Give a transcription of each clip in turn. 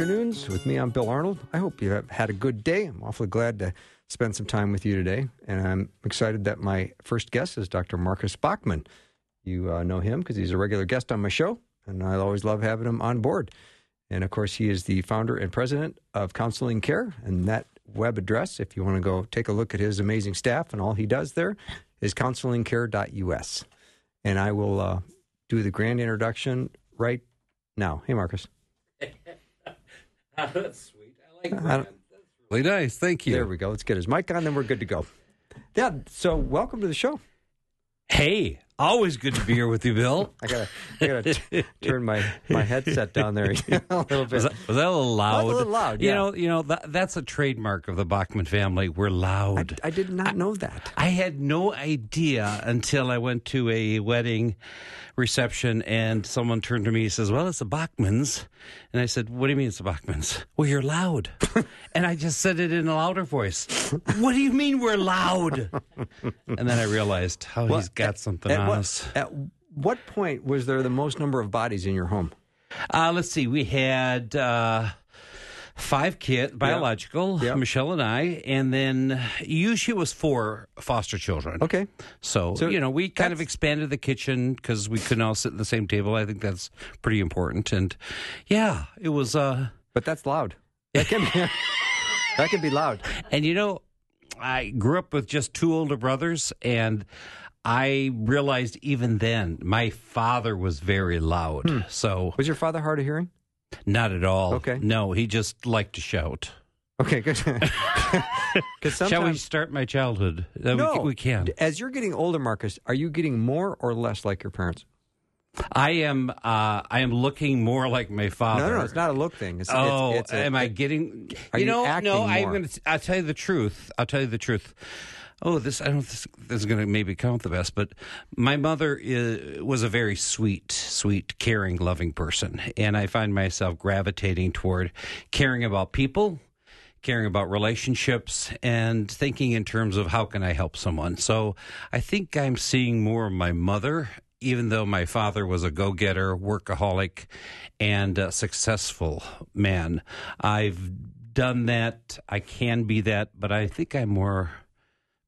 Afternoons with me. I'm Bill Arnold. I hope you have had a good day. I'm awfully glad to spend some time with you today. And I'm excited that my first guest is Dr. Marcus Bachmann. You uh, know him because he's a regular guest on my show, and I always love having him on board. And of course, he is the founder and president of Counseling Care. And that web address, if you want to go take a look at his amazing staff and all he does there, is counselingcare.us. And I will uh, do the grand introduction right now. Hey, Marcus. That's sweet. I like I that. don't- That's really nice. Thank you. There we go. Let's get his mic on, then we're good to go. Yeah. So, welcome to the show. Hey, always good to be here with you, Bill. I gotta, I gotta t- turn my my headset down there a little bit. Was that, was that a little loud? A little loud, You know, you know that, that's a trademark of the Bachmann family. We're loud. I did not know that. I had no idea until I went to a wedding reception and someone turned to me and says, Well, it's the Bachmanns. And I said, What do you mean it's the Bachmanns? Well, you're loud. and I just said it in a louder voice. What do you mean we're loud? and then I realized how he's got something At on what, at what point was there the most number of bodies in your home? Uh, let's see. We had uh, five kids, biological, Yeah. Michele and I, and then usually it was four foster children. Okay. So, So you know, we kind of expanded the kitchen because we couldn't all sit at the same table. I think that's pretty important. And yeah, it was. Uh, But that's loud. That can be, that can be loud. and you know, I grew up with just two older brothers, and I realized even then my father was very loud. So Was your father hard of hearing? not at all. Okay. No, he just liked to shout. Okay, good. Shall we start my childhood? Uh, no, we, can, we can. As you're getting older, Marcus, are you getting more or less like your parents? I am. Uh, I am looking more like my father. No, no. It's not a look thing. It's, Oh, it's, it's a- am I getting? Are you know, no. I'm going to. I'll tell you the truth. I'll tell you the truth. Oh, this I don't. This, this is going to maybe count the best, but my mother is, was a very sweet, sweet, caring, loving person, and I find myself gravitating toward caring about people, caring about relationships, and thinking in terms of how can I help someone. So I think I'm seeing more of my mother even though my father was a go getter, workaholic, and successful man, I've done that. I can be that, but I think I'm more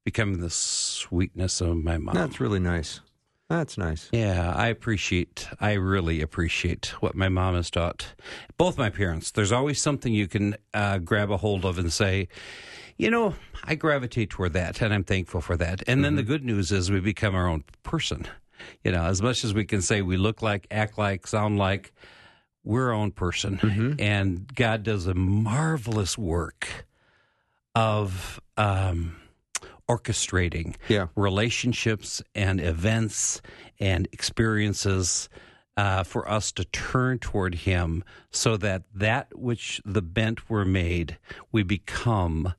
becoming the sweetness of my mom. That's really nice. That's nice. Yeah, I appreciate, I really appreciate what my mom has taught. Both my parents. There's always something you can uh, grab a hold of and say, you know, I gravitate toward that and I'm thankful for that. And then the good news is we become our own person. You know, as much as we can say we look like, act like, sound like, we're our own person. And God does a marvelous work of um, orchestrating Yeah. relationships and events and experiences uh, for us to turn toward Him so that that which the bent were made, we become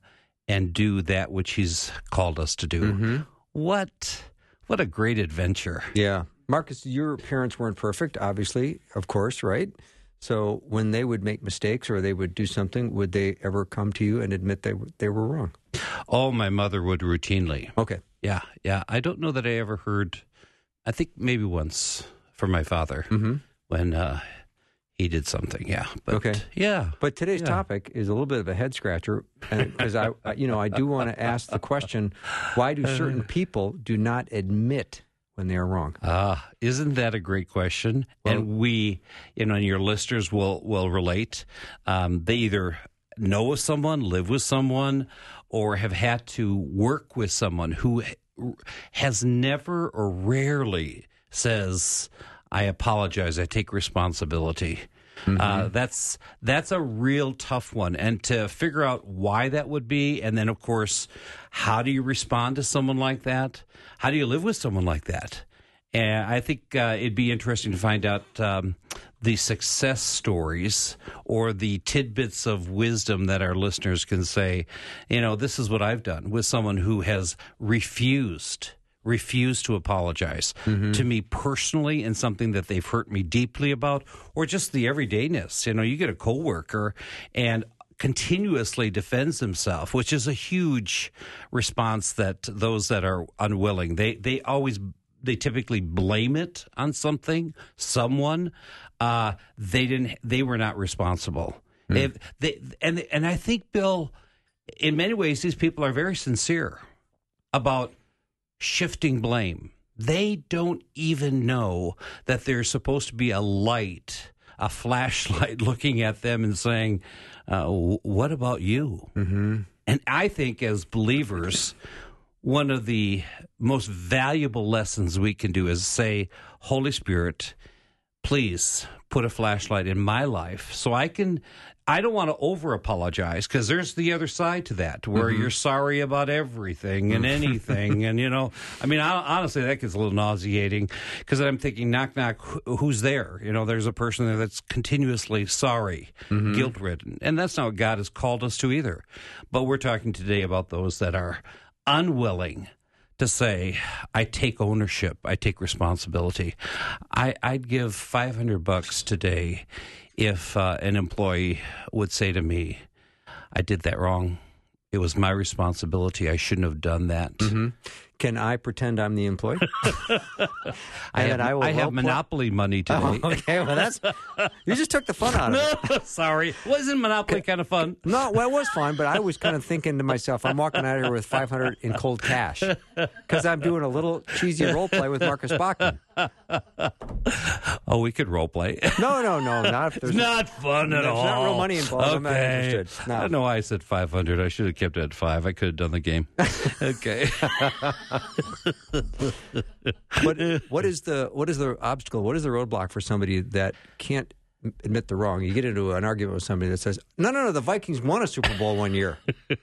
and do that which He's called us to do. What what a great adventure! Yeah. Marcus, your parents weren't perfect, obviously, of course, right? So when they would make mistakes or they would do something, would they ever come to you and admit they were- they were wrong? Oh, my mother would routinely. Okay. Yeah, yeah. I don't know that I ever heard. I think maybe once from my father Mhm. when uh, he did something. Yeah. But, Okay. Yeah. But today's Yeah. topic is a little bit of a head scratcher because I- you know, I do want to ask the question: Why do certain people do not admit when they are wrong? Ah, isn't that a great question? and we, you know, and your listeners will will relate. Um, they either know of someone, live with someone, or have had to work with someone who has never or rarely says, "I apologize. I take responsibility." Uh, that's that's a real tough one, and to figure out why that would be, and then of course, how do you respond to someone like that? How do you live with someone like that? And I think uh, it'd be interesting to find out um, the success stories or the tidbits of wisdom that our listeners can say, you know, this is what I've done with someone who has refused refused to apologize mm-hmm. to me personally in something that they've hurt me deeply about or just the everydayness you know you get a coworker and continuously defends himself which is a huge response that those that are unwilling they they always they typically blame it on something, someone. Uh, they didn't. They were not responsible. Mm. They, and and I think Bill, in many ways, these people are very sincere about shifting blame. They don't even know that there's supposed to be a light, a flashlight, looking at them and saying, uh, "What about you?" Mm-hmm. And I think as believers one of the most valuable lessons we can do is say, Holy Spirit, please put a flashlight in my life so I can. I don't want to over apologize because there's the other side to that where mm-hmm. you're sorry about everything and mm-hmm. anything. and, you know, I mean, I, honestly, that gets a little nauseating because I'm thinking, knock, knock, who's there? You know, there's a person there that's continuously sorry, mm-hmm. guilt ridden. And that's not what God has called us to either. But we're talking today about those that are unwilling to say, I take ownership, I take responsibility. I, would give 500 bucks today if uh, an employee would say to me, I did that wrong. It was my responsibility. I shouldn't have done that. Mm-hmm. Can I pretend I'm the employee? I have, I, I have monopoly money today. Oh, okay, well that's you just took the fun out of it. Sorry, wasn't monopoly kind of fun? No, well it was fun, but I was kind of thinking to myself, I'm walking out of here with 500 in cold cash because I'm doing a little cheesy role play with Marcus Bachmann. oh, we could role play. no, no, no, not there's not fun at there's all. There's not real money involved. Okay. I'm not interested. No. I don't know why I said 500. I should have kept it at five. I could have done the game. okay. What what is the what is the obstacle? What is the roadblock for somebody that can't admit the wrong? You get into an argument with somebody that says, "No, no, no, the Vikings won a Super Bowl one year,"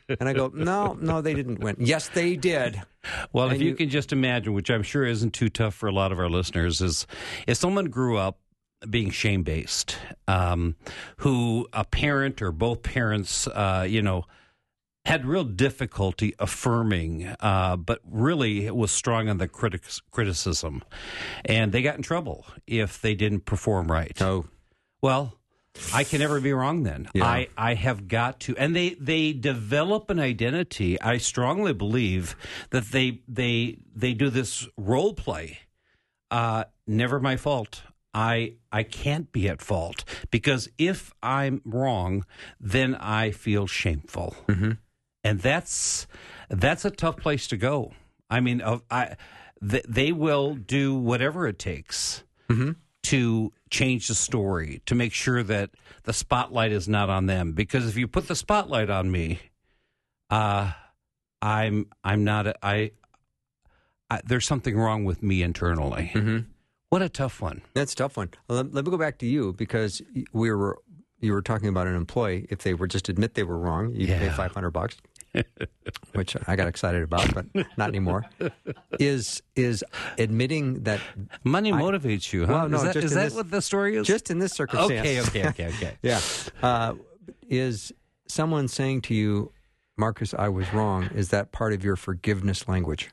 and I go, "No, no, they didn't win. Yes, they did." Well, and if you, you can just imagine, which I'm sure isn't too tough for a lot of our listeners, is if someone grew up being shame based, um, who a parent or both parents, uh, you know had real difficulty affirming, uh, but really it was strong on the critics, criticism. And they got in trouble if they didn't perform right. Oh. Well, I can never be wrong then. Yeah. I, I have got to and they, they develop an identity. I strongly believe that they they they do this role play. Uh, never my fault. I I can't be at fault because if I'm wrong, then I feel shameful. Mm-hmm and that's that's a tough place to go. I mean, uh, I th- they will do whatever it takes mm-hmm. to change the story to make sure that the spotlight is not on them. Because if you put the spotlight on me, uh, I'm I'm not a, I, I there's something wrong with me internally. Mm-hmm. What a tough one. That's a tough one. Let, let me go back to you because we were you were talking about an employee. If they were just admit they were wrong, you yeah. pay five hundred bucks. which I got excited about, but not anymore, is is admitting that money motivates you. Huh? Well, no, is that, is that this, what the story is? Just in this circumstance. Okay, okay, okay, okay. yeah, uh, is someone saying to you, Marcus, I was wrong? Is that part of your forgiveness language?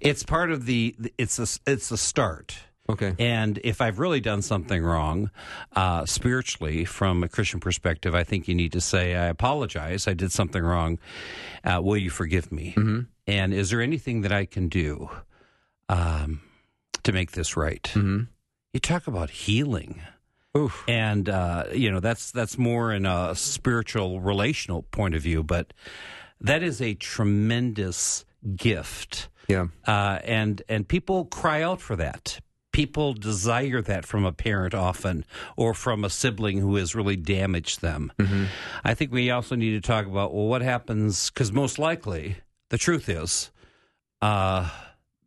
It's part of the. It's a. It's a start. Okay. And if I've really done something wrong, uh, spiritually, from a Christian perspective, I think you need to say, I apologize. I did something wrong. Uh, will you forgive me? Mm-hmm. And is there anything that I can do um, to make this right? Mm-hmm. You talk about healing. Oof. And uh, you know that's that's more in a spiritual, relational point of view, but that is a tremendous gift. Yeah. Uh, and and people cry out for that people desire that from a parent often or from a sibling who has really damaged them. Mm-hmm. I think we also need to talk about well, what happens because most likely the truth is. Uh,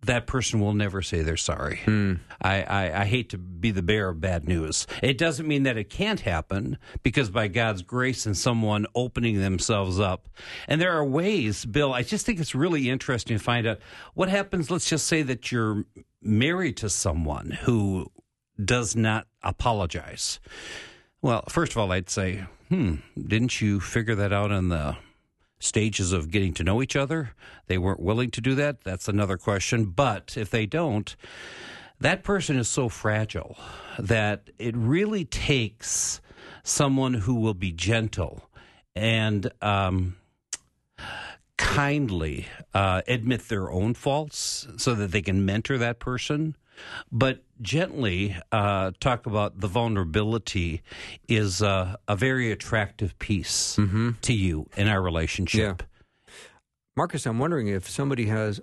that person will never say they're sorry. Mm. I, I, I, hate to be the bearer of bad news. It doesn't mean that it can't happen because by God's grace and someone opening themselves up. And there are ways, Bill, I just think it's really interesting to find out what happens. Let's just say that you're married to someone who does not apologize. Well, first of all, I'd say, hmm, didn't you figure that out in the stages of getting to know each other? They weren't willing to do that. That's another question. But if they don't, that person is so fragile that it really takes someone who will be gentle and um, kindly uh, admit their own faults so that they can mentor that person but gently uh, talk about the vulnerability is uh, a very attractive piece Mm-hmm. to you in our relationship. Marcus, I'm wondering if somebody has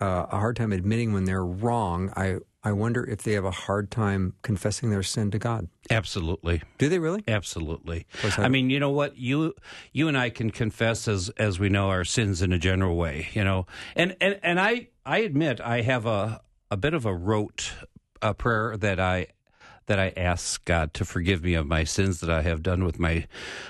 uh, a hard time admitting when they're wrong. I I wonder if they have a hard time confessing their sin to God. Absolutely. Do they really? Absolutely. I- I mean, you know what? You you and I can confess as as we know our sins in a general way, you know. And and and I I admit I have a a bit of a rote uh, prayer that I that I ask God to forgive me of my sins that I have done with my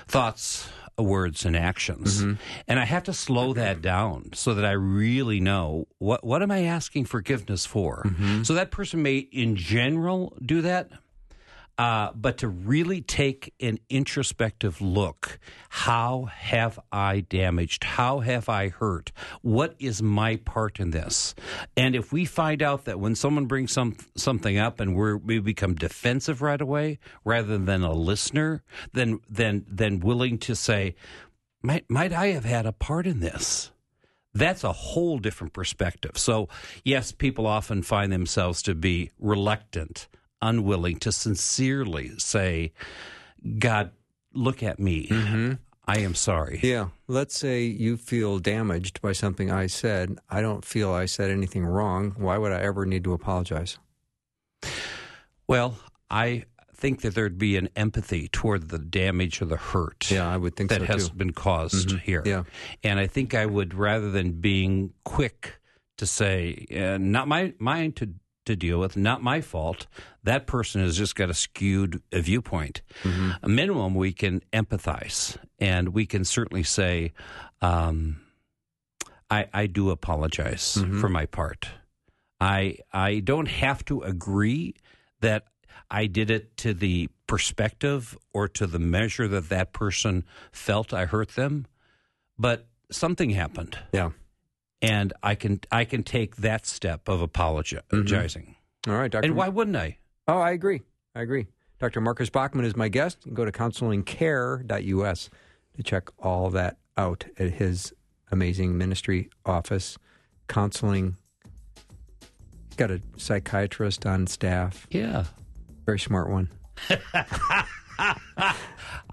thoughts, Uh, words, and actions. Mm-hmm. And I have to slow that down so that I really know what what am I asking forgiveness for. Mm-hmm. So that person may, in general, do that. Uh, but to really take an introspective look, how have I damaged? How have I hurt? What is my part in this? And if we find out that when someone brings some something up and we become defensive right away, rather than a listener, then then then willing to say, might might I have had a part in this? that's a whole different perspective. So, yes, people often find themselves to be reluctant, unwilling to sincerely say, God, look at me. I am sorry. Yeah. Let's say you feel damaged by something I said. I don't feel I said anything wrong. Why would I ever need to apologize? Well, I think that there'd be an empathy toward the damage or the hurt. Yeah, I would think that so has too. been caused here. Yeah. And I think I would, rather than being quick to say, uh, not my mine to to deal with, not my fault. That person has just got a skewed viewpoint. A minimum, we can empathize, and we can certainly say, um, I, I do apologize for my part. I I don't have to agree that I did it to the perspective or to the measure that that person felt I hurt them, but something happened, Yeah. And I can I can take that step of mm-hmm. apologizing. All right, Dr. And why wouldn't I? Oh, I agree. I agree. Dr. Marcus Bachmann is my guest. You can go to counselingcare.us to check all that out at his amazing ministry office. Counseling. Got a psychiatrist on staff. Yeah, Very smart one.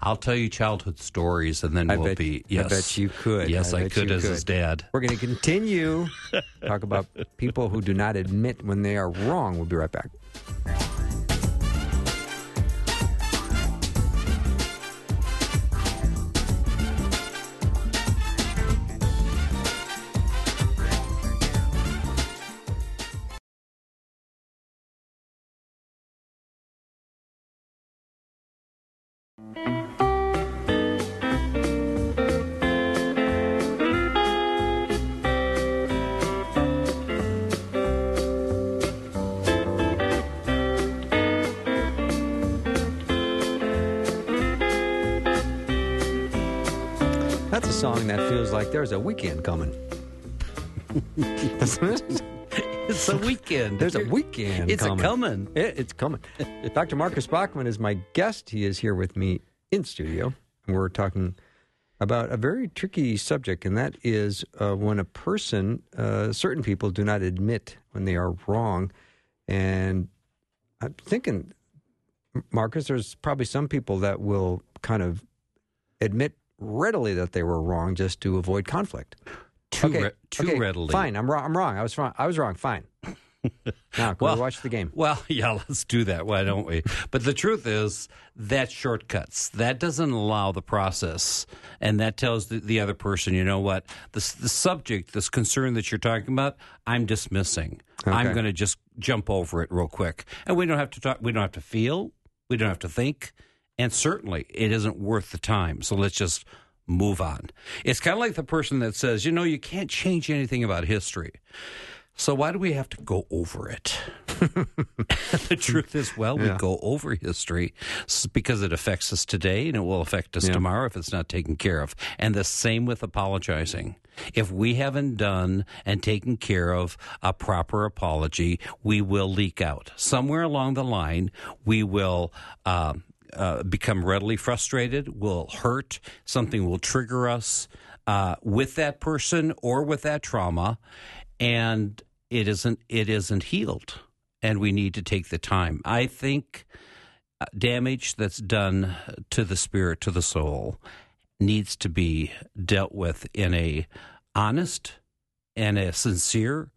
I'll tell you childhood stories, and then I we'll bet- be. I Yes, bet you could. Yes, I I, could as his dad. We're going to continue talk about people who do not admit when they are wrong. We'll be right back. There's a weekend coming. It's a weekend. There's a weekend It's coming. a coming. It, it's coming. Dr. Marcus Bachmann is my guest. He is here with me in studio. And we're talking about a very tricky subject, and that is uh, when a person, uh, certain people do not admit when they are wrong. And I'm thinking, Marcus, there's probably some people that will kind of admit readily that they were wrong just to avoid conflict. Too, okay, re- too okay, readily. Fine, I'm wrong. I'm wrong. I was wrong. I was wrong. Fine. now, Well- we watch the game? Well, yeah, let's do that. Why don't we? But the truth is that shortcuts. That doesn't allow the process, and that tells the, the other person, you know what, this the subject, this concern that you're talking about, I'm dismissing. I'm going to just jump over it real quick, and we don't have to talk. We don't have to feel. We don't have to think, and certainly it isn't worth the time. So let's just move on. It's kind of like the person that says, you know, you can't change anything about history. So why do we have to go over it? the truth is, well, we go over history because it affects us today and it will affect us Yeah. tomorrow if it's not taken care of. And the same with apologizing. If we haven't done and taken care of a proper apology, we will leak out. Somewhere along the line, we will. um uh, become readily frustrated, will hurt, something will trigger us uh, with that person or with that trauma, and it isn't it isn't healed, and we need to take the time. I think uh, damage that's done to the spirit, to the soul, needs to be dealt with in a honest and a sincere,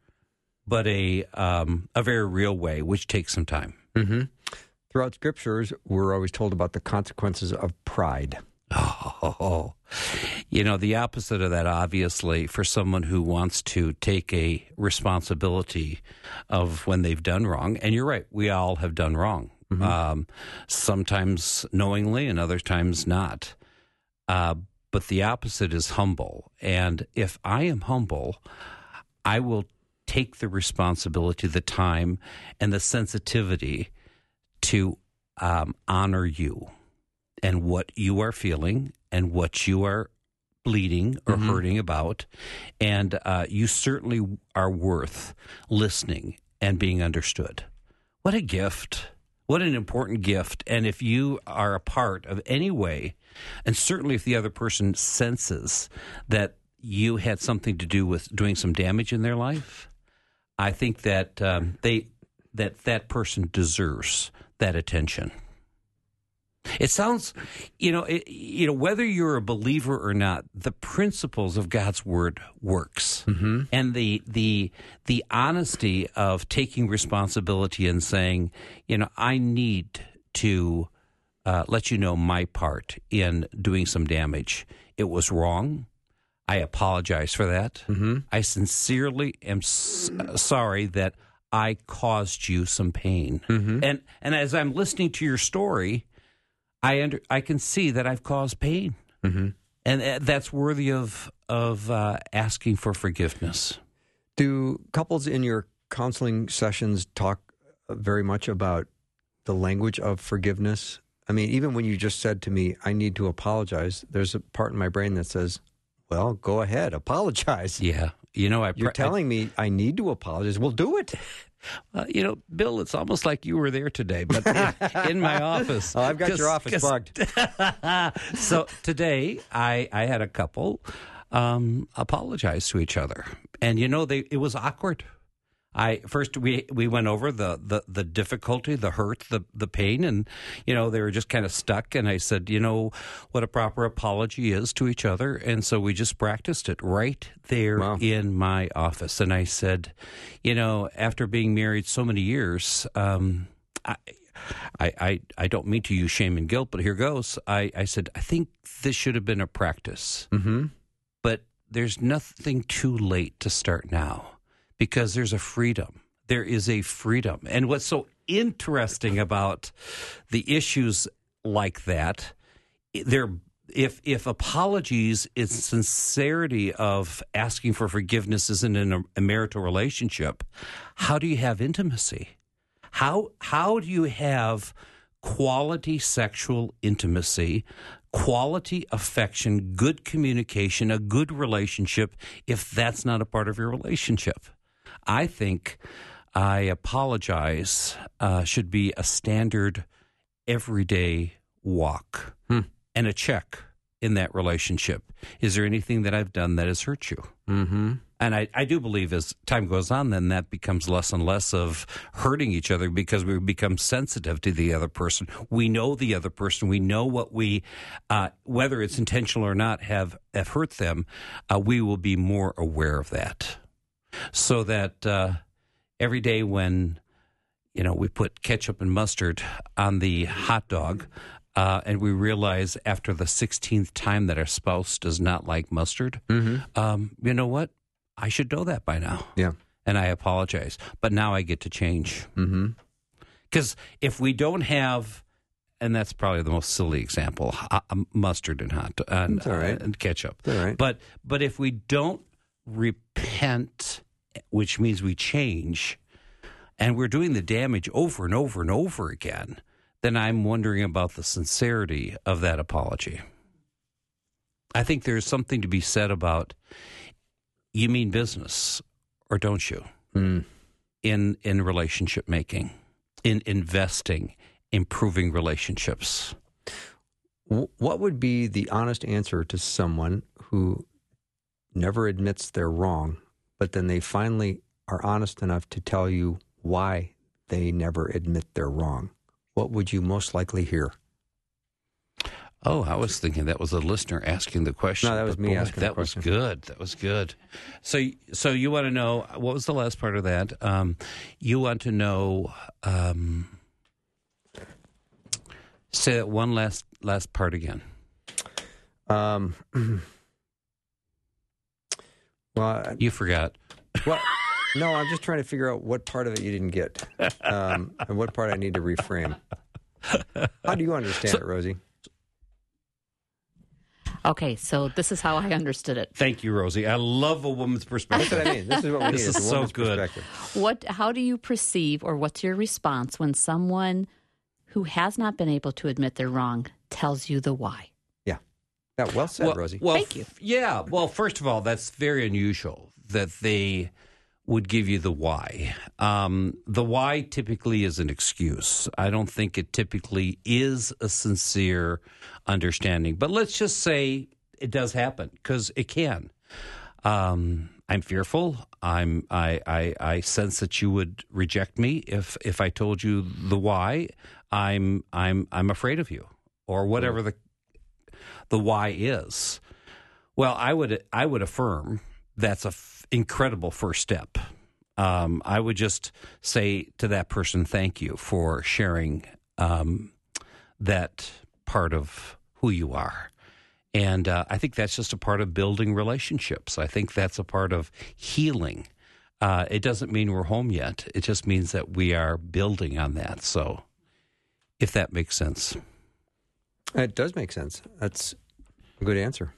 but a um, a very real way, which takes some time. Mm-hmm. Throughout scriptures, we're always told about the consequences of pride. Oh, you know, the opposite of that, obviously, for someone who wants to take a responsibility of when they've done wrong. And you're right, we all have done wrong, um, sometimes knowingly and other times not. Uh, but the opposite is humble. And if I am humble, I will take the responsibility, the time, and the sensitivity to um, honor you and what you are feeling and what you are bleeding or Mhm. hurting about. And uh, you certainly are worth listening and being understood. What a gift. What an important gift. And if you are a part of any way, and certainly if the other person senses that you had something to do with doing some damage in their life, I think that um, they that that person deserves that attention. It sounds, you know, it, you know, whether you're a believer or not, the principles of God's word works, Mm-hmm. and the the the honesty of taking responsibility and saying, you know, I need to uh, let you know my part in doing some damage. It was wrong. I apologize for that. Mm-hmm. I sincerely am s- sorry that I caused you some pain. Mm-hmm. And and as I'm listening to your story, I under, I can see that I've caused pain, Mm-hmm. and uh, that's worthy of of uh, asking for forgiveness. Do couples in your counseling sessions talk very much about the language of forgiveness? I mean, even when you just said to me, I need to apologize, there's a part in my brain that says, well, go ahead, apologize. Yeah, you know, I You're pr- I- telling me I need to apologize. Well, do it. uh, you know, Bill. It's almost like you were there today, but in, in my office. Oh, I've got your office bugged. so today, I I had a couple um, apologize to each other, and you know, they it was awkward. I first we we went over the, the, the difficulty, the hurt, the the pain, and you know they were just kind of stuck. And I said, you know what a proper apology is to each other, and so we just practiced it right there Wow. in my office. And I said, you know, after being married so many years, um, I, I, I, I don't mean to use shame and guilt, but here goes. I, I said, I think this should have been a practice, Mm-hmm. but there's nothing too late to start now because there's a freedom. There is a freedom. And what's so interesting about the issues like that, they're if if apologies is sincerity of asking for forgiveness isn't in a, a marital relationship, how do you have intimacy? How how do you have quality sexual intimacy, quality affection, good communication, a good relationship if that's not a part of your relationship? I think I apologize uh, should be a standard everyday walk Hmm. and a check in that relationship. Is there anything that I've done that has hurt you? Mm-hmm. And I, I do believe as time goes on, then that becomes less and less of hurting each other because we become sensitive to the other person. We know the other person. We know what we, uh, whether it's intentional or not, have, have hurt them. Uh, we will be more aware of that. So that uh, every day when, you know, we put ketchup and mustard on the hot dog, uh, and we realize after the 16th time that our spouse does not like mustard, Mm-hmm. um, you know what? I should know that by now. Yeah. And I apologize. But now I get to change. Mm-hmm. Because if we don't have, and that's probably the most silly example, hot, mustard and hot and, It's all right. and ketchup. Right. But but if we don't repent which means we change, and we're doing the damage over and over and over again, then I'm wondering about the sincerity of that apology. I think there's something to be said about you mean business or don't you Mm. in in relationship making, in investing, improving relationships. What would be the honest answer to someone who never admits they're wrong, but then they finally are honest enough to tell you why they never admit they're wrong? What would you most likely hear? Oh, I was thinking that was a listener asking the question. No, that was me boy, asking the question. That was good. That was good. So, so you want to know what was the last part of that? Um, you want to know. Um, say that one last last part again. Um, well, I- You forgot. well, no, I'm just trying to figure out what part of it you didn't get, um, and what part I need to reframe. How do you understand it, Rosie? Okay, so this is how I understood it. Thank you, Rosie. I love a woman's That's perspective. what I mean. This is what we This need. is a so good. perspective. What how do you perceive or what's your response when someone who has not been able to admit they're wrong tells you the why? Yeah. Yeah. Well said, well, Rosie. well, Thank you. f- Yeah. Well, first of all, that's very unusual that they would give you the why. Um, the why typically is an excuse. I don't think it typically is a sincere understanding. But let's just say it does happen because it can. Um, I'm fearful. I'm. I, I. I sense that you would reject me if if I told you the why. I'm. I'm. I'm afraid of you, or whatever the the why is. Well, I would I would affirm that's a f- incredible first step. Um, I would just say to that person, thank you for sharing um, that part of who you are. And uh, I think that's just a part of building relationships. I think that's a part of healing. Uh, it doesn't mean we're home yet. It just means that we are building on that. So, if that makes sense. It does make sense. That's a good answer.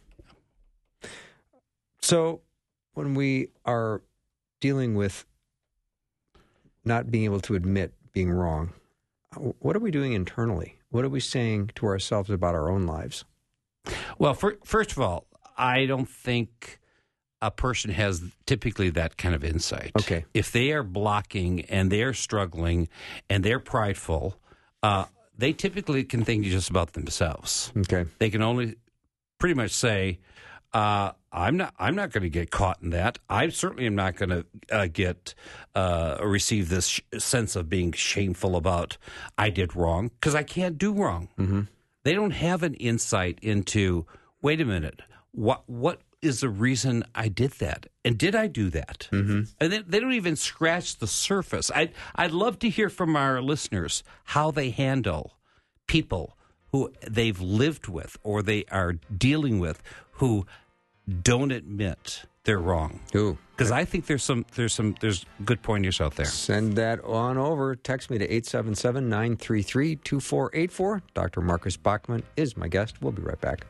So, when we are dealing with not being able to admit being wrong, what are we doing internally? What are we saying to ourselves about our own lives? Well, fir- first of all, I don't think a person has typically that kind of insight. Okay. If they are blocking and they're struggling and they're prideful, uh, they typically can think just about themselves. Okay. They can only pretty much say, uh, "I'm not. I'm not going to get caught in that. I certainly am not going to uh, get uh, receive this sh- sense of being shameful about I did wrong because I can't do wrong." Mm-hmm. they don't have an insight into wait a minute what what is the reason i did that and did i do that mm-hmm. and they, they don't even scratch the surface i i'd love to hear from our listeners how they handle people who they've lived with or they are dealing with who don't admit they're wrong Ooh. because i think there's some there's some there's good pointers out there Send that on over. Text me to 877 933 2484. Dr. Marcus Bachmann is my guest. We'll be right back.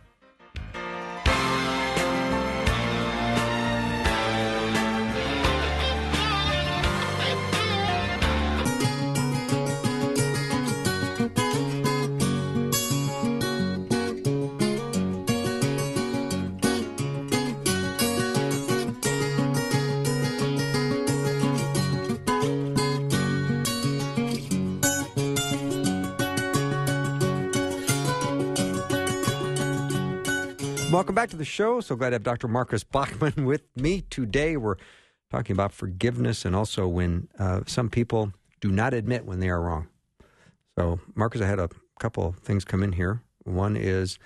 Welcome back to the show. So glad to have Dr. Marcus Bachmann with me today. We're talking about forgiveness and also when uh, some people do not admit when they are wrong. So, Marcus, I had a couple things come in here. One is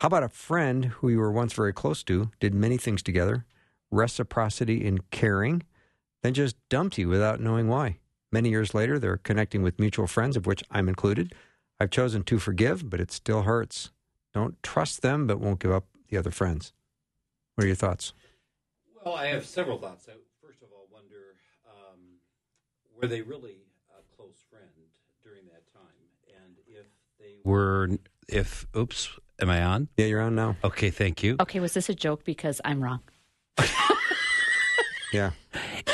how about a friend who you were once very close to, did many things together, reciprocity in caring, then just dumped you without knowing why? Many years later, they're connecting with mutual friends, of which I'm included. I've chosen to forgive, but it still hurts. Don't trust them, but won't give up the other friends. What are your thoughts? Well, I have several thoughts. I first of all wonder um, were they really a close friend during that time, and if they were, if oops, am I on? Yeah, you're on now. Okay, thank you. Okay, was this a joke because I'm wrong? Yeah.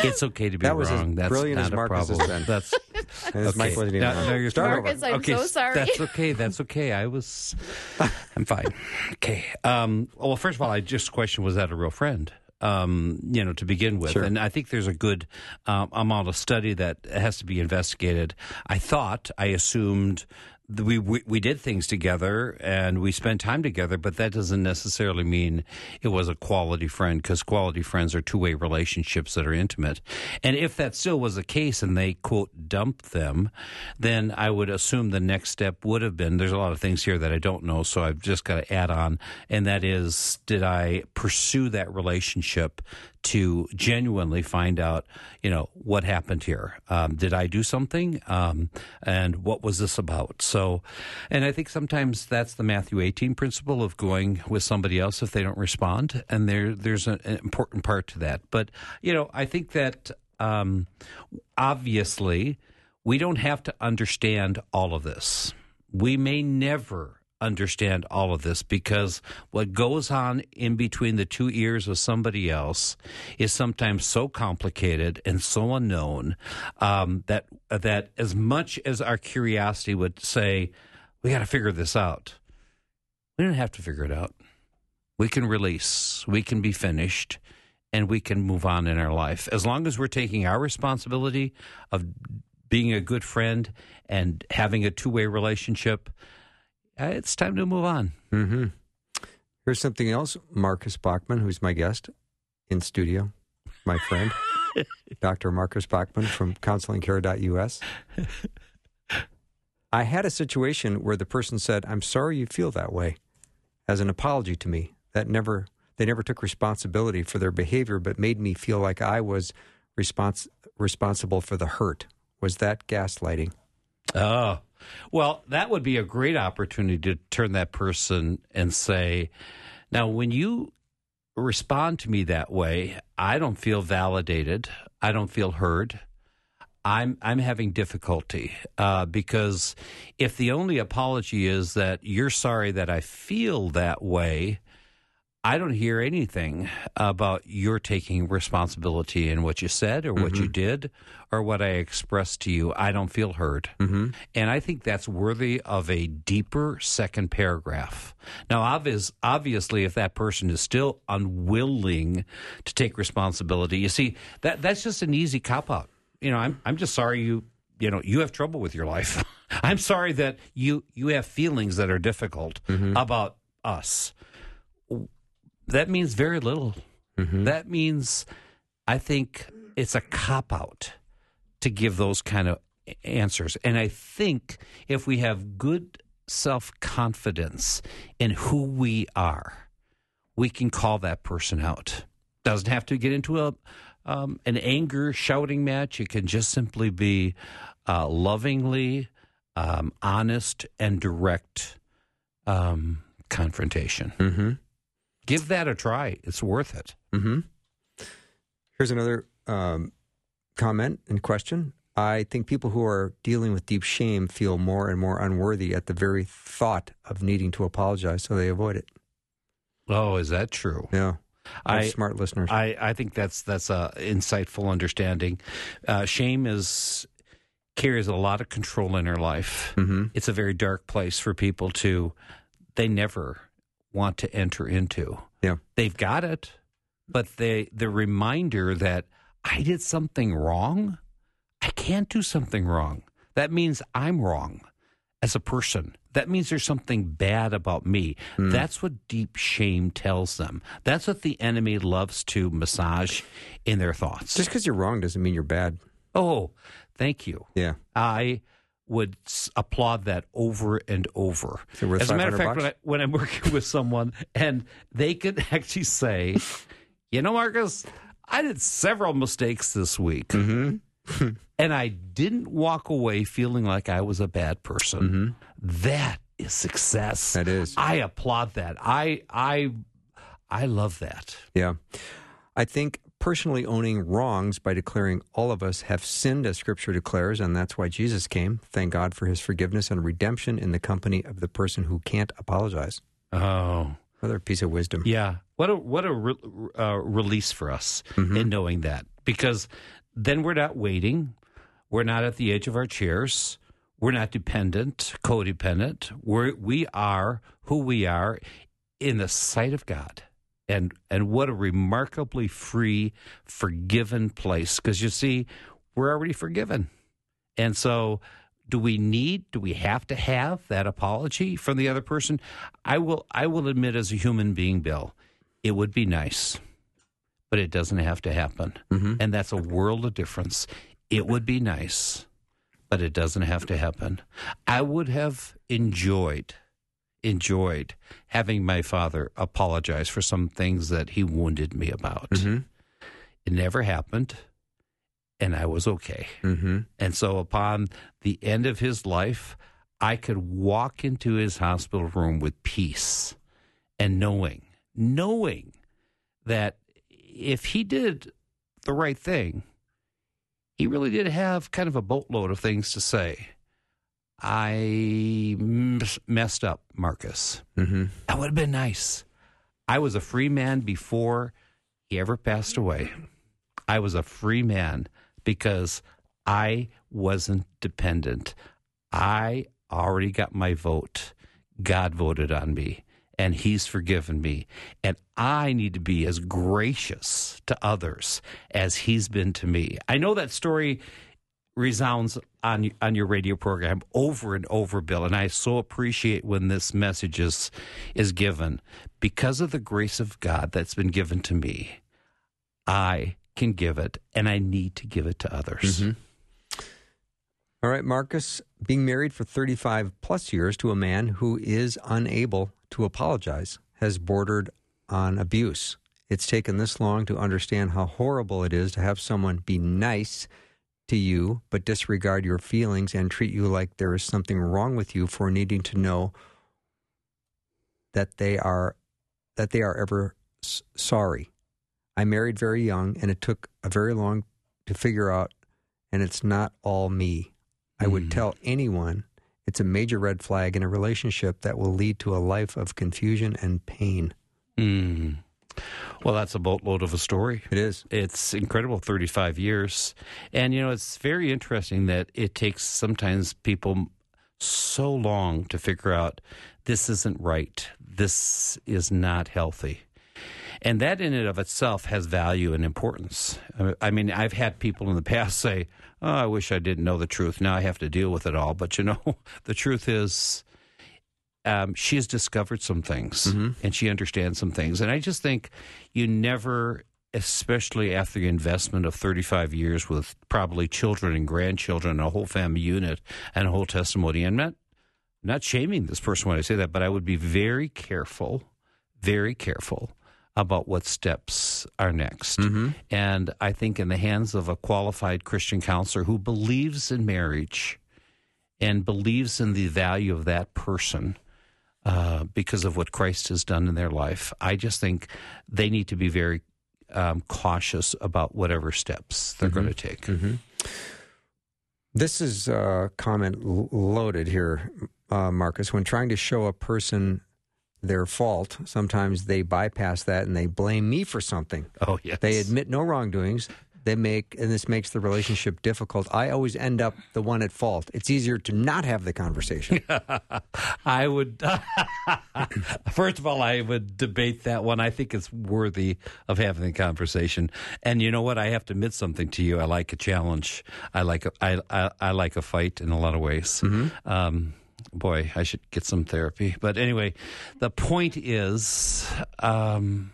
It's okay to be That was as wrong. That's brilliant not as a Marcus has problem. been. That's And his mic wasn't even No, on. no, you're Start fine. over. Marcus, I'm okay, so sorry. That's okay. That's okay. I was, I'm fine. Okay. Um, well, first of all, I just question was that a real friend? Um, you know, to begin with, Sure. and I think there's a good um, amount of study that has to be investigated. I thought, I assumed. We, we we did things together and we spent time together, but that doesn't necessarily mean it was a quality friend because quality friends are two way relationships that are intimate. And if that still was the case and they quote dumped them, then I would assume the next step would have been there's a lot of things here that I don't know, so I've just got to add on, and that is did I pursue that relationship to genuinely find out, you know, what happened here? Um, did I do something? Um, and what was this about? So, and I think sometimes that's the Matthew 18 principle of going with somebody else if they don't respond. And there, there's an, an important part to that. But, you know, I think that um, obviously we don't have to understand all of this. We may never understand all of this because what goes on in between the two ears of somebody else is sometimes so complicated and so unknown um, that that as much as our curiosity would say we got to figure this out, we don't have to figure it out. We can release. We can be finished. And we can move on in our life. As long as we're taking our responsibility of being a good friend and having a two way relationship, it's time to move on. Mm-hmm. Here's something else. Marcus Bachmann, who's my guest in studio, my friend, Dr. Marcus Bachmann from counselingcare.us. I had a situation where the person said, I'm sorry you feel that way, as an apology to me. That never, they never took responsibility for their behavior, but made me feel like I was respons- responsible for the hurt. Was that gaslighting? Oh, well, that would be a great opportunity to turn that person and say, now, when you respond to me that way, I don't feel validated. I don't feel heard. I'm I'm having difficulty uh, because if the only apology is that you're sorry that I feel that way, I don't hear anything about your taking responsibility in what you said or what you did or what I expressed to you. I don't feel heard. Mm-hmm. And I think that's worthy of a deeper second paragraph. Now, obvious, obviously, if that person is still unwilling to take responsibility, you see, that that's just an easy cop out. You know, I'm I'm just sorry you you know you have trouble with your life. I'm sorry that you you have feelings that are difficult about us. That means very little. That means I think it's a cop out to give those kind of answers. And I think if we have good self confidence in who we are, we can call that person out. Doesn't have to get into a um, an anger shouting match. It can just simply be uh, lovingly um, honest and direct um, confrontation. Mm-hmm. Give that a try. It's worth it. Mm-hmm. Here's another um, comment and question. I think people who are dealing with deep shame feel more and more unworthy at the very thought of needing to apologize, so they avoid it. Oh, is that true? Yeah, Our I- smart listeners. I, I think that's that's a insightful understanding. Uh, shame is carries a lot of control in our life. mm-hmm. It's a very dark place for people to they never want to enter into. Yeah. They've got it, but they the reminder that I did something wrong. I can't do something wrong. That means I'm wrong as a person. That means there's something bad about me. Hmm. That's what deep shame tells them. That's what the enemy loves to massage in their thoughts. Just because you're wrong doesn't mean you're bad. oh, thank you. Yeah. I would applaud that over and over. So As a matter of fact, when, I, when I'm working with someone and they could actually say, you know, Marcus, I did several mistakes this week. Mm-hmm. And I didn't walk away feeling like I was a bad person. That is success. That is. I applaud that. I I I love that. Yeah. I think personally owning wrongs by declaring all of us have sinned, as Scripture declares, and that's why Jesus came. Thank God for his forgiveness and redemption in the company of the person who can't apologize. Oh. Another piece of wisdom. Yeah. What a what a re- uh, release for us Mm-hmm. in knowing that because then we're not waiting. We're not at the edge of our chairs. We're not dependent, codependent. We're, we are who we are in the sight of God. And, and what a remarkably free, forgiven place. Because you see, we're already forgiven. And so, do we need, do we have to have that apology from the other person? I will, I will admit as a human being, Bill, it would be nice, but it doesn't have to happen. Mm-hmm. And that's a world of difference. It would be nice, but it doesn't have to happen. I would have enjoyed enjoyed having my father apologize for some things that he wounded me about. Mm-hmm. It never happened, and I was okay. Mm-hmm. And so, upon the end of his life, I could walk into his hospital room with peace and knowing, knowing that if he did the right thing, he really did have kind of a boatload of things to say. I messed up, Marcus. Mm-hmm. That would have been nice. I was a free man before he ever passed away. I was a free man because I wasn't dependent. I already got my vote. God voted on me and he's forgiven me. And I need to be as gracious to others as he's been to me. I know that story resounds on on your radio program over and over, Bill, and I so appreciate when this message is is given because of the grace of God that's been given to me. I can give it, and I need to give it to others. Mm-hmm. All right, Marcus, being married for 35 plus years to a man who is unable to apologize has bordered on abuse. It's taken this long to understand how horrible it is to have someone be nice to you but disregard your feelings and treat you like there is something wrong with you for needing to know that they are that they are ever s- sorry. I married very young and it took a very long to figure out and it's not all me. I would Mm. tell anyone it's a major red flag in a relationship that will lead to a life of confusion and pain. Mm. Well, that's a boatload of a story. It is. It's incredible, 35 years. And, you know, it's very interesting that it takes sometimes people so long to figure out this isn't right. This is not healthy. And that in and of itself has value and importance. I mean, I've had people in the past say, Oh, I wish I didn't know the truth. Now I have to deal with it all. But, you know, the truth is, um, she has discovered some things Mm-hmm. and she understands some things. And I just think you never, especially after the investment of 35 years with probably children and grandchildren, a whole family unit, and a whole testimony. I'm not, not shaming this person when I say that, but I would be very careful, very careful about what steps are next. Mm-hmm. And I think in the hands of a qualified Christian counselor who believes in marriage and believes in the value of that person uh, because of what Christ has done in their life, I just think they need to be very um, cautious about whatever steps they're going to take. Mm-hmm. This is a comment loaded here, uh, Marcus. When trying to show a person their fault, sometimes they bypass that and they blame me for something. Oh, yes. They admit no wrongdoings. They make, and this makes the relationship difficult. I always end up the one at fault. It's easier to not have the conversation. I would, first of all, I would debate that one. I think it's worthy of having the conversation. And you know what? I have to admit something to you. I like a challenge. I like a, I, I, I like a fight in a lot of ways. Um, boy, I should get some therapy. But anyway, the point is, um,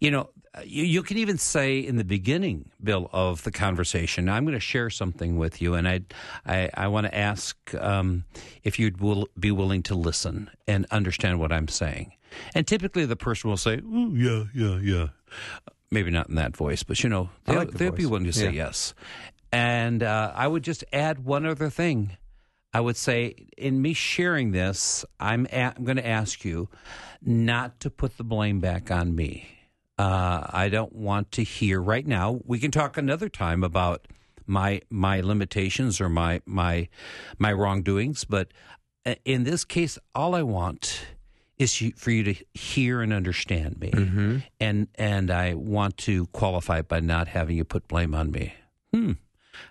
you know, you, you can even say in the beginning, Bill, of the conversation, I'm going to share something with you, and I, I, I want to ask um, if you'd will, be willing to listen and understand what I'm saying. And typically, the person will say, "Ooh, yeah, yeah, yeah." Maybe not in that voice, but you know, they'll, like the they'll be willing to say Yeah. yes. And uh, I would just add one other thing. I would say, in me sharing this, I'm, a- I'm going to ask you not to put the blame back on me. Uh, I don't want to hear right now. We can talk another time about my my limitations or my my my wrongdoings, but uh, in this case, all I want is for you to hear and understand me, Mm-hmm. and and I want to qualify by not having you put blame on me. Hmm.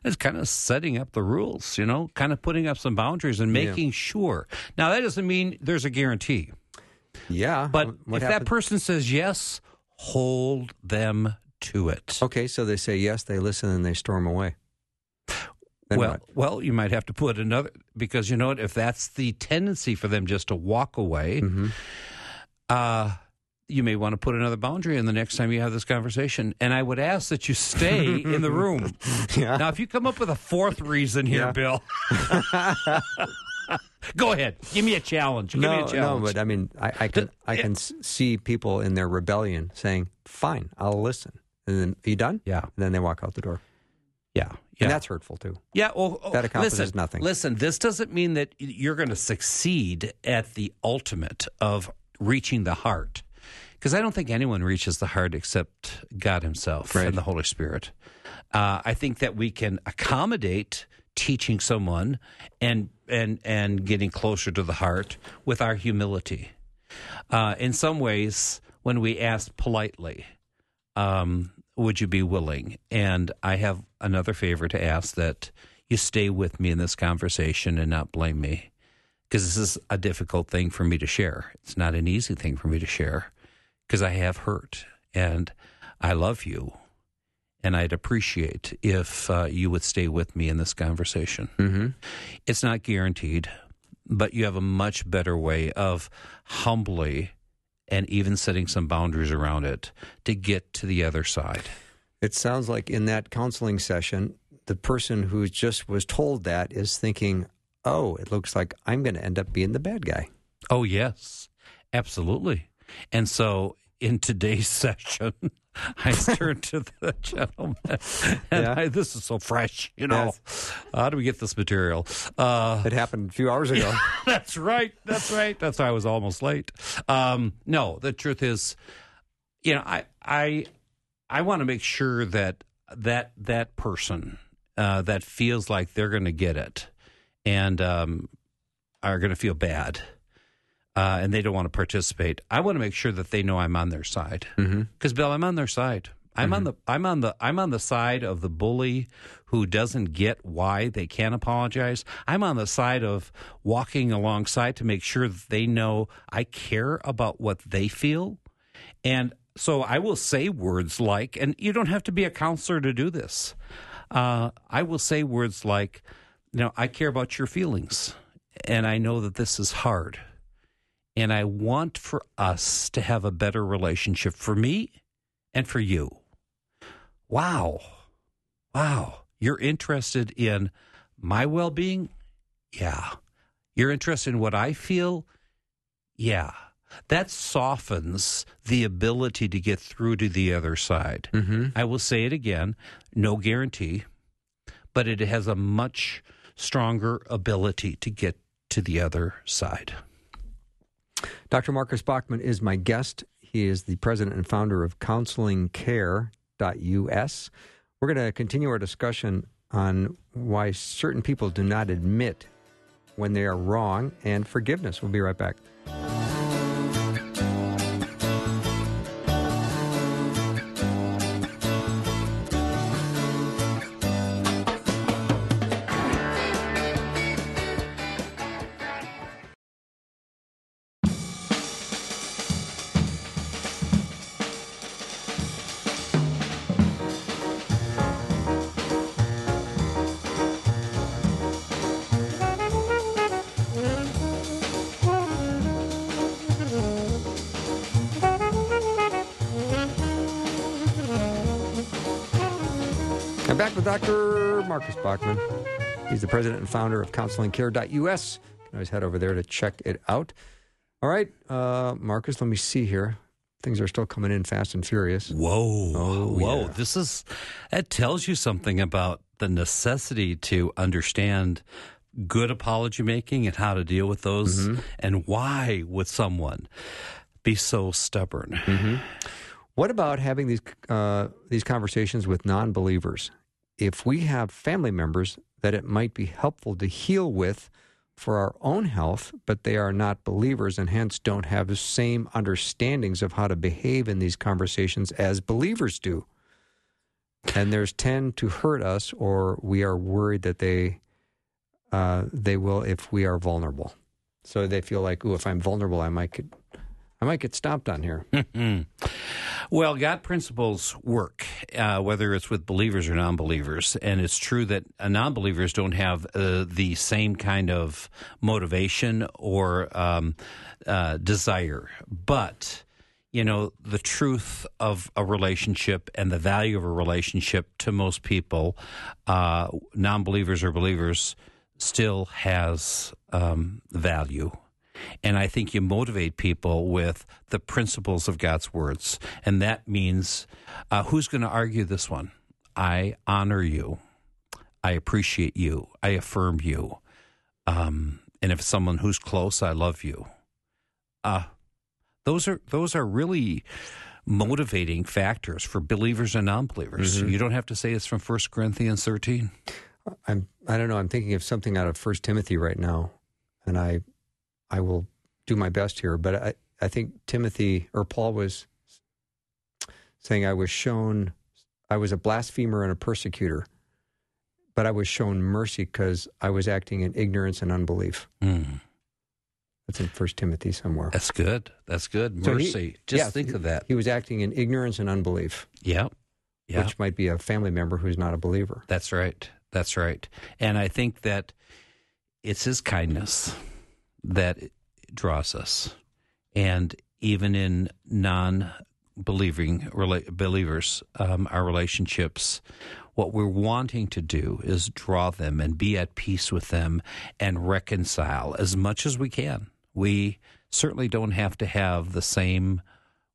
It's kind of setting up the rules, you know, kind of putting up some boundaries and Yeah. making sure. Now that doesn't mean there's a guarantee, Yeah. but what if that person says yes, hold them to it. Okay, so they say yes, they listen, and they storm away. Then well, what? well, you might have to put another because you know what? If that's the tendency for them just to walk away, Mhm. uh, you may want to put another boundary in the next time you have this conversation. And I would ask that you stay in the room. Yeah. Now, if you come up with a fourth reason here, Yeah. Bill, go ahead. Give me a challenge. Give me no, a no, but I mean, I, I can I can see people in their rebellion saying, "Fine, I'll listen," and then, "Are you done?" yeah, And then they walk out the door, yeah, yeah. and that's hurtful too. Yeah, well, oh, That accomplishes listen, nothing. Listen, this doesn't mean that you're going to succeed at the ultimate of reaching the heart, because I don't think anyone reaches the heart except God Himself Right. and the Holy Spirit. Uh, I think that we can accommodate teaching someone and and and getting closer to the heart with our humility. Uh, in some ways, when we ask politely, um, would you be willing? And I have another favor to ask that you stay with me in this conversation and not blame me. Because this is a difficult thing for me to share. It's not an easy thing for me to share because I have hurt and I love you. And I'd appreciate if uh, you would stay with me in this conversation. Mm-hmm. It's not guaranteed, but you have a much better way of humbly and even setting some boundaries around it to get to the other side. It sounds like in that counseling session, the person who just was told that is thinking, "Oh, it looks like I'm going to end up being the bad guy." Oh, yes, absolutely. And so in today's session, I turned to the gentleman, and Yeah. I, this is so fresh, you know. How do we get this material? Uh, It happened a few hours ago. that's right. That's right. That's why I was almost late. Um, no, the truth is, you know, I I I want to make sure that that that person uh, that feels like they're going to get it and um, are going to feel bad. Uh, and they don't want to participate. I want to make sure that they know I'm on their side mm-hmm. because Bill, I'm on their side. I'm on the I'm on the I'm on the side of the bully who doesn't get why they can't apologize. I'm on the side of walking alongside to make sure that they know I care about what they feel. And so I will say words like, and you don't have to be a counselor to do this. Uh, I will say words like, you know, I care about your feelings, and I know that this is hard, and I want for us to have a better relationship for me and for you. Wow. Wow. You're interested in my well being? Yeah. You're interested in what I feel? Yeah. That softens the ability to get through to the other side. Mm-hmm. I will say it again no guarantee, but it has a much stronger ability to get to the other side. Dr. Marcus Bachmann is my guest. He is the president and founder of counselingcare.us. We're going to continue our discussion on why certain people do not admit when they are wrong and forgiveness. We'll be right back. Back with Dr. Marcus Bachmann. He's the president and founder of counselingcare.us. You can always head over there to check it out. All right, uh, Marcus, let me see here. Things are still coming in fast and furious. Whoa. Oh, Whoa. yeah. This is, that tells you something about the necessity to understand good apology making and how to deal with those Mm-hmm. and why would someone be so stubborn. Mm-hmm. What about having these uh, these conversations with non-believers? If we have family members that it might be helpful to heal with for our own health, but they are not believers and hence don't have the same understandings of how to behave in these conversations as believers do. And there's tend to hurt us, or we are worried that they uh, they will if we are vulnerable. So they feel like, "Ooh, if I'm vulnerable, I might I might get stopped on here." Well, God principles work, uh, whether it's with believers or non believers. And it's true that uh, non believers don't have uh, the same kind of motivation or um, uh, desire. But, you know, the truth of a relationship and the value of a relationship to most people, uh, non believers or believers, still has um, value. And I think you motivate people with the principles of God's words. And that means uh, who's going to argue this one? I honor you. I appreciate you. I affirm you. Um, and if someone who's close, I love you. Uh, those are those are really motivating factors for believers and non-believers. You don't have to say it's from 1 Corinthians 13. I'm I don't know. I'm thinking of something out of First Timothy right now, and I I will do my best here. But I I think Timothy or Paul was saying I was shown I was a blasphemer and a persecutor, but I was shown mercy because I was acting in ignorance and unbelief. Mm, That's in First Timothy somewhere. that's good. That's good. So he- Mercy. Just yeah, think of that. He was acting in ignorance and unbelief, Yeah. Yeah. which might be a family member who's not a believer. That's right. That's right. And I think that it's his kindness that draws us. And even in non believing believers, um, our relationships, what we're wanting to do is draw them and be at peace with them and reconcile as much as we can. We certainly don't have to have the same,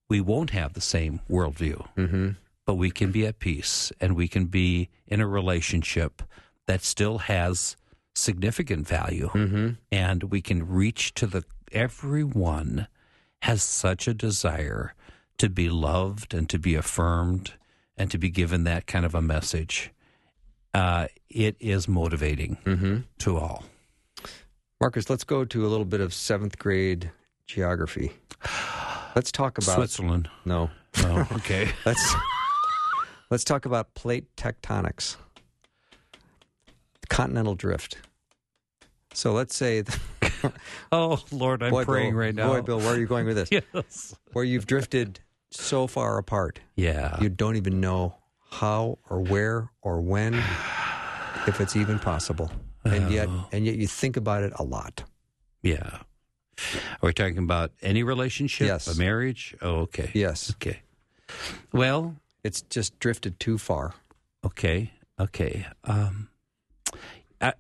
we won't have the same worldview Mm-hmm. but we can be at peace and we can be in a relationship that still has significant value Mm-hmm. and we can reach to the everyone has such a desire to be loved and to be affirmed and to be given that kind of a message uh, it is motivating Mm-hmm. to all Marcus, let's go to a little bit of seventh grade geography. Let's talk about switzerland no. no okay Let's let's talk about plate tectonics, continental drift. So let's say, oh lord i'm boy, praying Bill, right now boy, Bill, where are you going with this? yes Where you've drifted so far apart, yeah you don't even know how or where or when, if it's even possible, and yet Oh. and yet you think about it a lot. Yeah. Are we talking about any relationship? Yes. A marriage? Oh, okay. Yes, Okay. Well, it's just drifted too far. okay. Okay. Um,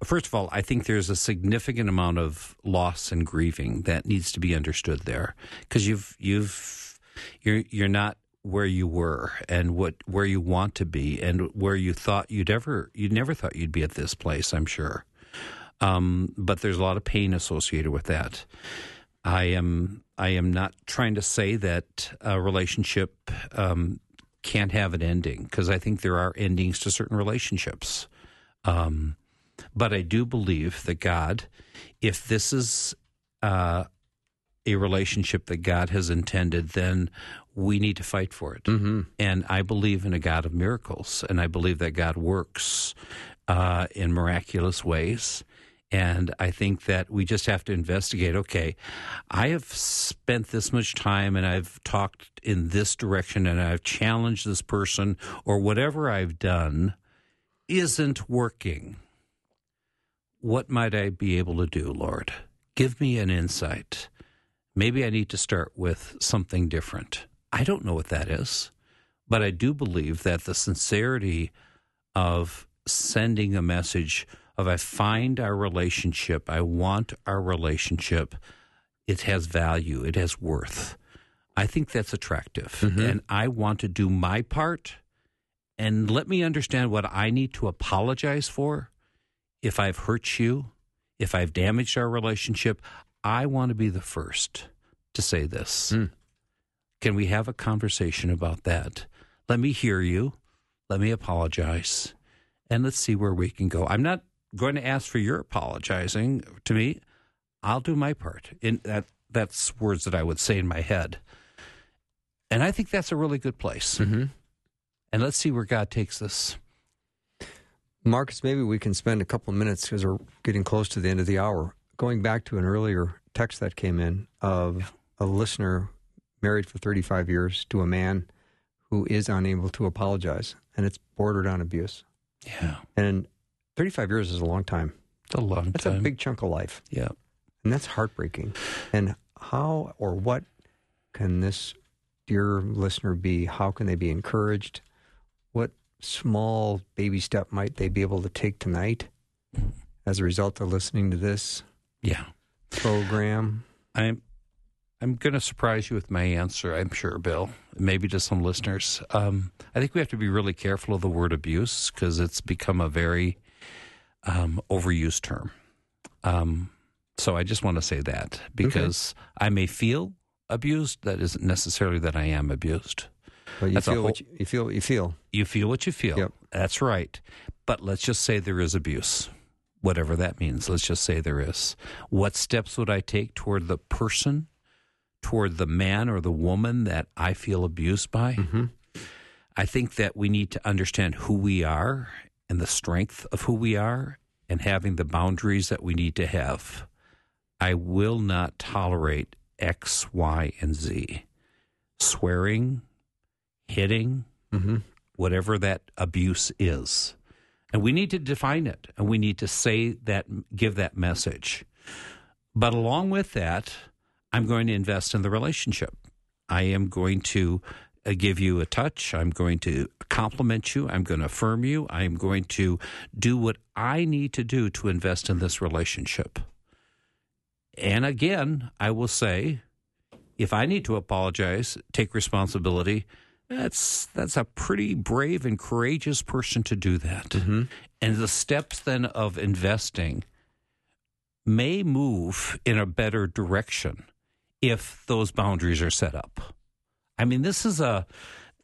first of all, I think there's a significant amount of loss and grieving that needs to be understood there because you've you've you're you're not where you were and what where you want to be and where you thought you'd ever you never thought you'd be at this place. I'm sure. Um, but there's a lot of pain associated with that. I am I am not trying to say that a relationship um, can't have an ending because I think there are endings to certain relationships. Um, but I do believe that God, if this is uh, a relationship that God has intended, then we need to fight for it. Mm-hmm. And I believe in a God of miracles, and I believe that God works uh, in miraculous ways. And I think that we just have to investigate okay, I have spent this much time and I've talked in this direction and I've challenged this person, or whatever I've done isn't working. What might I be able to do, Lord? Give me an insight. Maybe I need to start with something different. I don't know what that is, but I do believe that the sincerity of sending a message of I find our relationship, I want our relationship, it has value, it has worth. I think that's attractive. Mm-hmm. And I want to do my part and let me understand what I need to apologize for if I've hurt you, if I've damaged our relationship. I want to be the first to say this. Mm. Can we have a conversation about that? Let me hear you. Let me apologize. And let's see where we can go. I'm not going to ask for your apologizing to me. I'll do my part. In that, that's words that I would say in my head, and I think that's a really good place. Mm-hmm. And let's see where God takes this. Marcus, maybe we can spend a couple of minutes because we're getting close to the end of the hour. Going back to an earlier text that came in of a listener married for 35 years to a man who is unable to apologize, and it's bordered on abuse. Yeah, And 35 years is a long time. it's a long That's time. a big chunk of life, yeah. and that's heartbreaking. And how or what can this dear listener be? How can they be encouraged? Small baby step might they be able to take tonight as a result of listening to this Yeah. program? I'm I'm going to surprise you with my answer, I'm sure, Bill. Maybe to some listeners. Um, I think we have to be really careful of the word abuse because it's become a very um, overused term. Um, so I just want to say that because I may feel abused, that isn't necessarily that I am abused. But you That's feel whole- what you, you feel what you feel. You feel what you feel. Yep. That's right. But let's just say there is abuse, whatever that means. Let's just say there is. What steps would I take toward the person, toward the man or the woman that I feel abused by? Mm-hmm. I think that we need to understand who we are and the strength of who we are and having the boundaries that we need to have. I will not tolerate X, Y, and Z. Swearing, hitting, Mm-hmm. whatever that abuse is. And we need to define it and we need to say that, give that message. But along with that, I'm going to invest in the relationship. I am going to uh, give you a touch. I'm going to compliment you. I'm going to affirm you. I'm going to do what I need to do to invest in this relationship. And again, I will say, if I need to apologize, take responsibility, that's that's a pretty brave and courageous person to do that. Mm-hmm. And the steps then of investing may move in a better direction if those boundaries are set up. I mean, this is a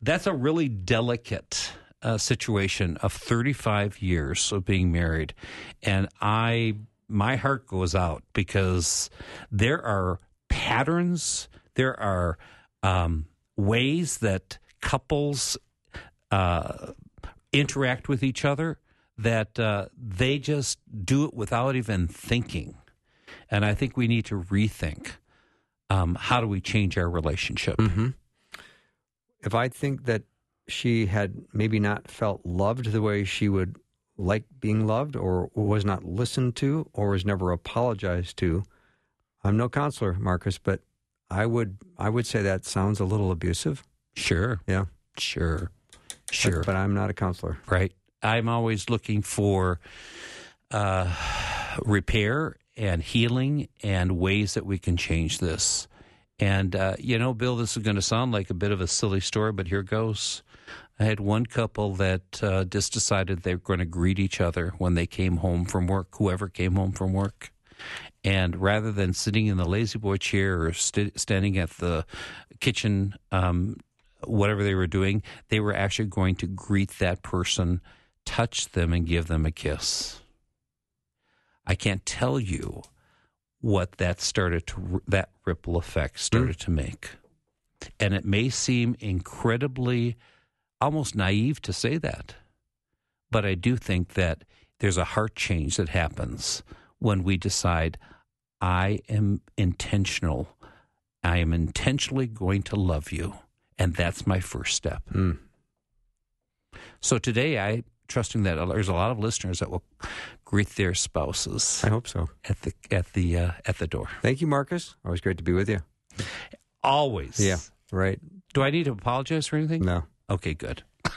that's a really delicate uh, situation of 35 years of being married, and I my heart goes out because there are patterns, there are um, ways that couples uh, interact with each other that uh, they just do it without even thinking. And I think we need to rethink um, how do we change our relationship. Mm-hmm. If I think that she had maybe not felt loved the way she would like being loved, or was not listened to, or was never apologized to, I'm no counselor, Marcus, but I would I would say that sounds a little abusive. Sure, Yeah, sure, but- sure. But, I'm not a counselor. right? I'm always looking for uh, repair and healing and ways that we can change this. And, uh, you know, Bill, this is going to sound like a bit of a silly story, but here goes. I had one couple that uh, just decided they were going to greet each other when they came home from work, whoever came home from work. And rather than sitting in the lazy boy chair or st- standing at the kitchen, um, whatever they were doing, they were actually going to greet that person, touch them, and give them a kiss. I can't tell you what that started to that ripple effect started hmm. to make, and it may seem incredibly, almost naive to say that, but I do think that there's a heart change that happens when we decide I am intentional. I am intentionally going to love you. And that's my first step. Mm. So today, I trusting that there's a lot of listeners that will greet their spouses I hope so. at the at the uh, at the door. Thank you, Marcus. Always great to be with you. Always. Yeah, right. Do I need to apologize for anything? No. Okay, good.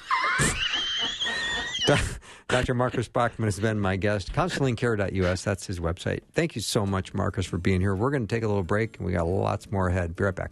Dr. Marcus Bachmann has been my guest. CounselingCare.us, that's his website. Thank you so much, Marcus, for being here. We're going to take a little break, and we got lots more ahead. Be right back.